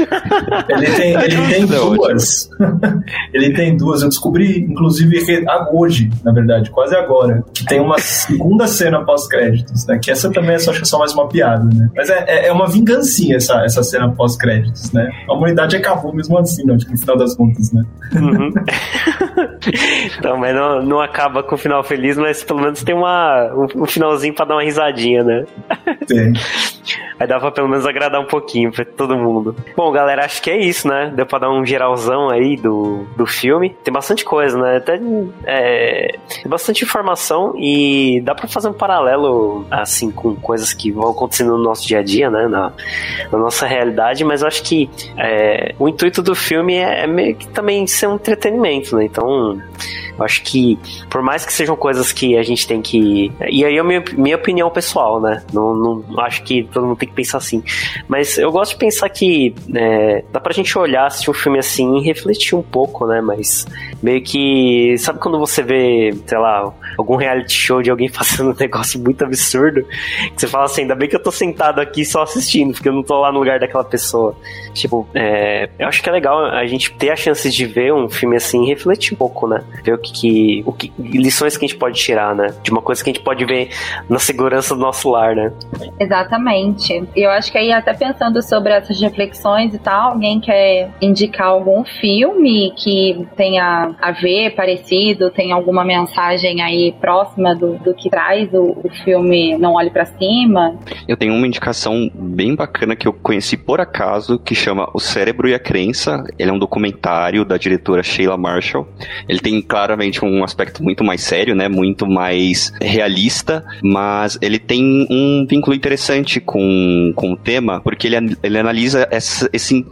ele tem, ele tem duas. ele tem duas. Eu descobri, inclusive, hoje, na verdade, quase agora, que tem uma segunda cena pós-créditos, né? Que essa também é só, acho que é só mais uma piada, né? Mas é, é, é uma vingancinha essa, essa cena pós-créditos, né? A humanidade acabou mesmo assim, não, no final das contas, né? Uhum. então, mas não, não acaba com o final feliz, mas pelo menos tem uma, um, um finalzinho pra dar uma risadinha, né? Tem. Aí dá pra pelo menos agradar um pouquinho pra todo mundo. Bom, galera, acho que é isso, né? Deu pra dar um geralzão aí do, do filme. Tem bastante coisa, né? Até, é, tem bastante informação e dá pra fazer um paralelo, assim, com coisas que vão acontecendo no nosso dia a dia, né? Na, na nossa realidade, mas eu acho que é, o intuito do filme é, é meio que também ser um entretenimento, né? Então, eu acho que, por mais que sejam coisas que a gente tem que. E aí é minha, minha opinião pessoal, né? Não, não acho que todo mundo tem que pensar assim. Mas eu gosto de pensar que é, dá pra gente olhar, assistir um filme assim e refletir um pouco, né? Mas meio que. Sabe quando você vê, sei lá, algum reality show de alguém fazendo um negócio muito absurdo? Que você fala assim, ainda bem que eu tô sentado aqui só assistindo, porque eu não tô lá no lugar daquela pessoa. Tipo, é, eu acho que é legal a gente ter a chance de ver um filme assim e refletir um pouco, né? Ver o que, que, o que lições que a gente pode tirar, né? De uma coisa que a gente pode ver na segurança do nosso lar, né? Exatamente. E eu acho que aí, até pensando sobre essas reflexões e tal, alguém quer indicar algum filme que tenha a ver, parecido, tem alguma mensagem aí próxima do, do que traz o, o filme Não Olhe para Cima? Eu tenho uma indicação bem bacana que eu conheci por acaso, que chama O Cérebro e a Crença. Ele é um documentário da diretora Sheila Marshall. Ele tem claramente um aspecto muito mais sério, né? Muito mais realista, mas ele tem um vínculo interessante com, com o tema, porque ele, ele analisa essa, esse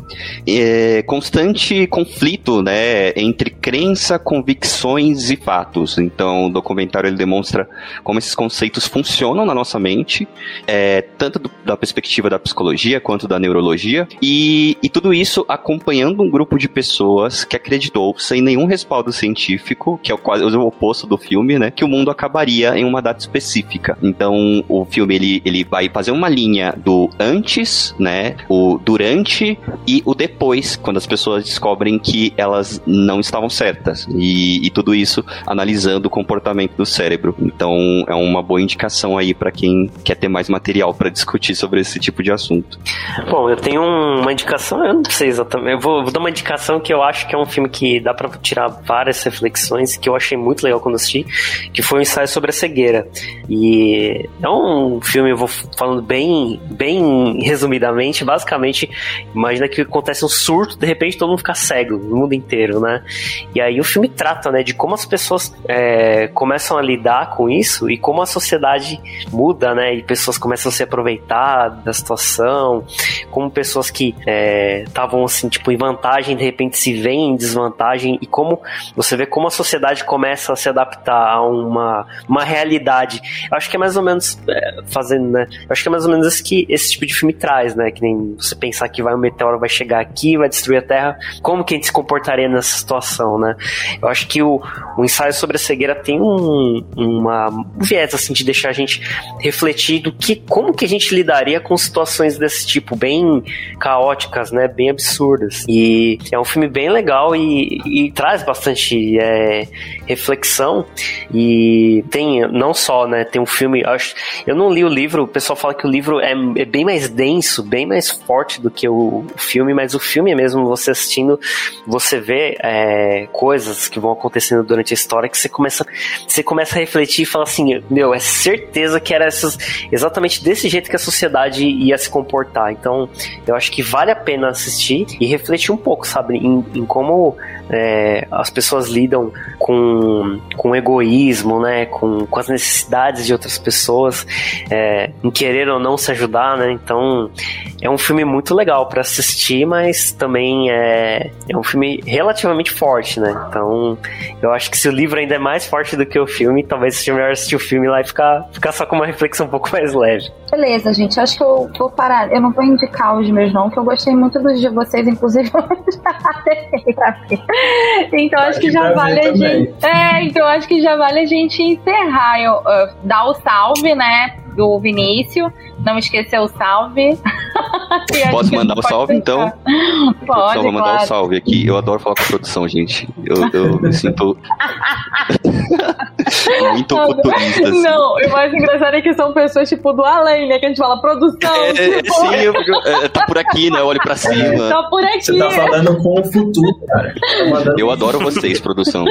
é, constante conflito, né? Entre crença, convicções e fatos. Então, o documentário ele demonstra como esses conceitos funcionam na nossa mente, é, tanto do, da perspectiva da psicologia quanto da neurologia, e, e tudo isso acompanhando um grupo de pessoas que acreditou, sem nenhum respaldo científico, que é o, quase o oposto do filme, né? Que o mundo acabaria em uma data específica. Então, o filme ele, ele vai fazer uma linha do antes, né? O durante e o depois, quando as pessoas descobrem que elas não estavam certas. E, e tudo isso analisando o comportamento do cérebro. Então, é uma boa indicação aí para quem quer ter mais material para discutir sobre esse tipo de assunto. Bom, eu tenho uma indicação, eu não sei exatamente, eu vou, vou dar uma indicação que eu acho que é um filme que dá para tirar várias reflexões, que eu achei muito legal quando assisti, que foi um ensaio sobre a cegueira. E é um filme, eu vou falando bem, bem resumidamente, basicamente, imagina que acontece um surto, de repente todo mundo fica cego no mundo inteiro, né? E aí o filme trata, né, de como as pessoas é, começam a lidar com isso e como a sociedade muda, né? E pessoas começam a se aproveitar da situação, como pessoas que estavam é, assim, tipo, em vantagem, de repente se veem em desvantagem e como você vê como a sociedade começa a se adaptar a uma, uma realidade. Eu acho que é mais ou menos é, fazendo, né? Eu acho que é mais ou menos isso que esse tipo de filme traz, né? Que nem você pensar que vai um meteoro vai chegar aqui, vai destruir a Terra, como que a gente se comportaria nessa situação, né? Eu acho que o, o ensaio sobre a cegueira tem um, uma um viés assim de deixar a gente refletir do que como que a gente lidaria com situações desse tipo, bem caóticas, né? Bem absurdas. E é um filme bem legal e, e traz bastante é, reflexão e tem não só, né? Tem um filme, acho, eu não li o livro, o pessoal fala que o livro é, é bem mais denso, bem mais forte do que o, o filme, mas o filme mesmo, você assistindo, você vê é, coisas que vão acontecendo durante a história que você começa, você começa a refletir e fala assim, meu, é certeza que era essas, exatamente desse jeito que a sociedade ia se comportar. Então, eu acho que vale a pena assistir e refletir um pouco, sabe, em, em como é, as pessoas lidam com, com egoísmo, né, com, com as necessidades de outras pessoas, é, em querer ou não se ajudar, né, então é um filme muito legal para assistir, mas também é, é um filme relativamente forte, né, então eu acho que se o livro ainda é mais forte do que o filme, talvez seja melhor assistir o filme lá e ficar, ficar só com uma reflexão um pouco mais leve. Beleza, gente, acho que eu vou parar, eu não vou indicar os meus não, que eu gostei muito dos de vocês, inclusive. Então acho que já vale a gente. É, então acho que já vale a gente encerrar. Eu, uh, dar o salve, né? Do Vinícius. Não esquecer o salve. Posso mandar o salve, então? Pode, Só vou mandar claro. um salve aqui. Eu adoro falar com a produção, gente. Eu, eu me sinto muito futurista. Assim. Não, o mais engraçado é que são pessoas, tipo, do além, né? Que a gente fala produção. É, tipo... Sim, eu, eu, é, tá por aqui, né? Eu olho pra cima. Tá por aqui. Você tá falando com o futuro, cara. Eu adoro vocês, produção.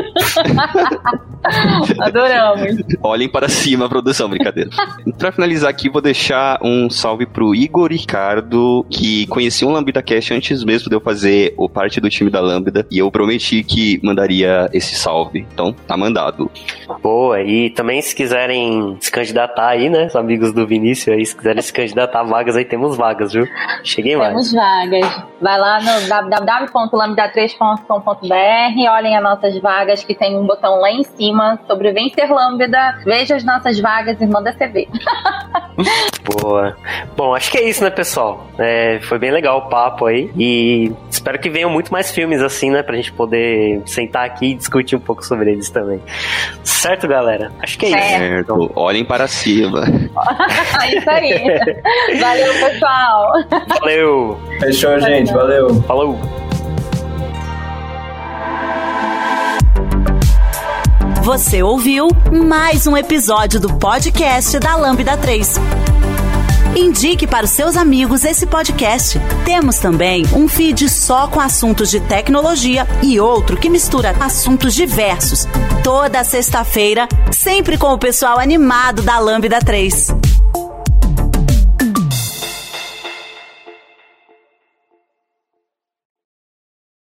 Adoramos. Olhem para cima, produção, brincadeira. Pra finalizar aqui, vou deixar um salve pro Igor Ricardo, que conhecia um Lambda Cast antes mesmo de eu fazer o parte do time da Lambda, e eu prometi que mandaria esse salve. Então, tá mandado. Boa, e também se quiserem se candidatar aí, né, os amigos do Vinícius aí, se quiserem se candidatar a vagas aí, temos vagas, viu? Cheguei mais. Temos vagas. Vai lá no www.lambda3.com.br, olhem as nossas vagas que tem um botão lá em cima sobre Vencer Lambda, veja as nossas vagas e manda CV. Boa. Bom, acho que é isso, né, pessoal? É, foi bem legal o papo aí. E espero que venham muito mais filmes assim, né? Pra gente poder sentar aqui e discutir um pouco sobre eles também. Certo, galera? Acho que é isso. Certo. Olhem para cima. isso aí. Valeu, pessoal. Valeu. Fechou, gente. Valeu. Falou. Você ouviu mais um episódio do podcast da Lambda 3. Indique para os seus amigos esse podcast. Temos também um feed só com assuntos de tecnologia e outro que mistura assuntos diversos. Toda sexta-feira, sempre com o pessoal animado da Lambda 3.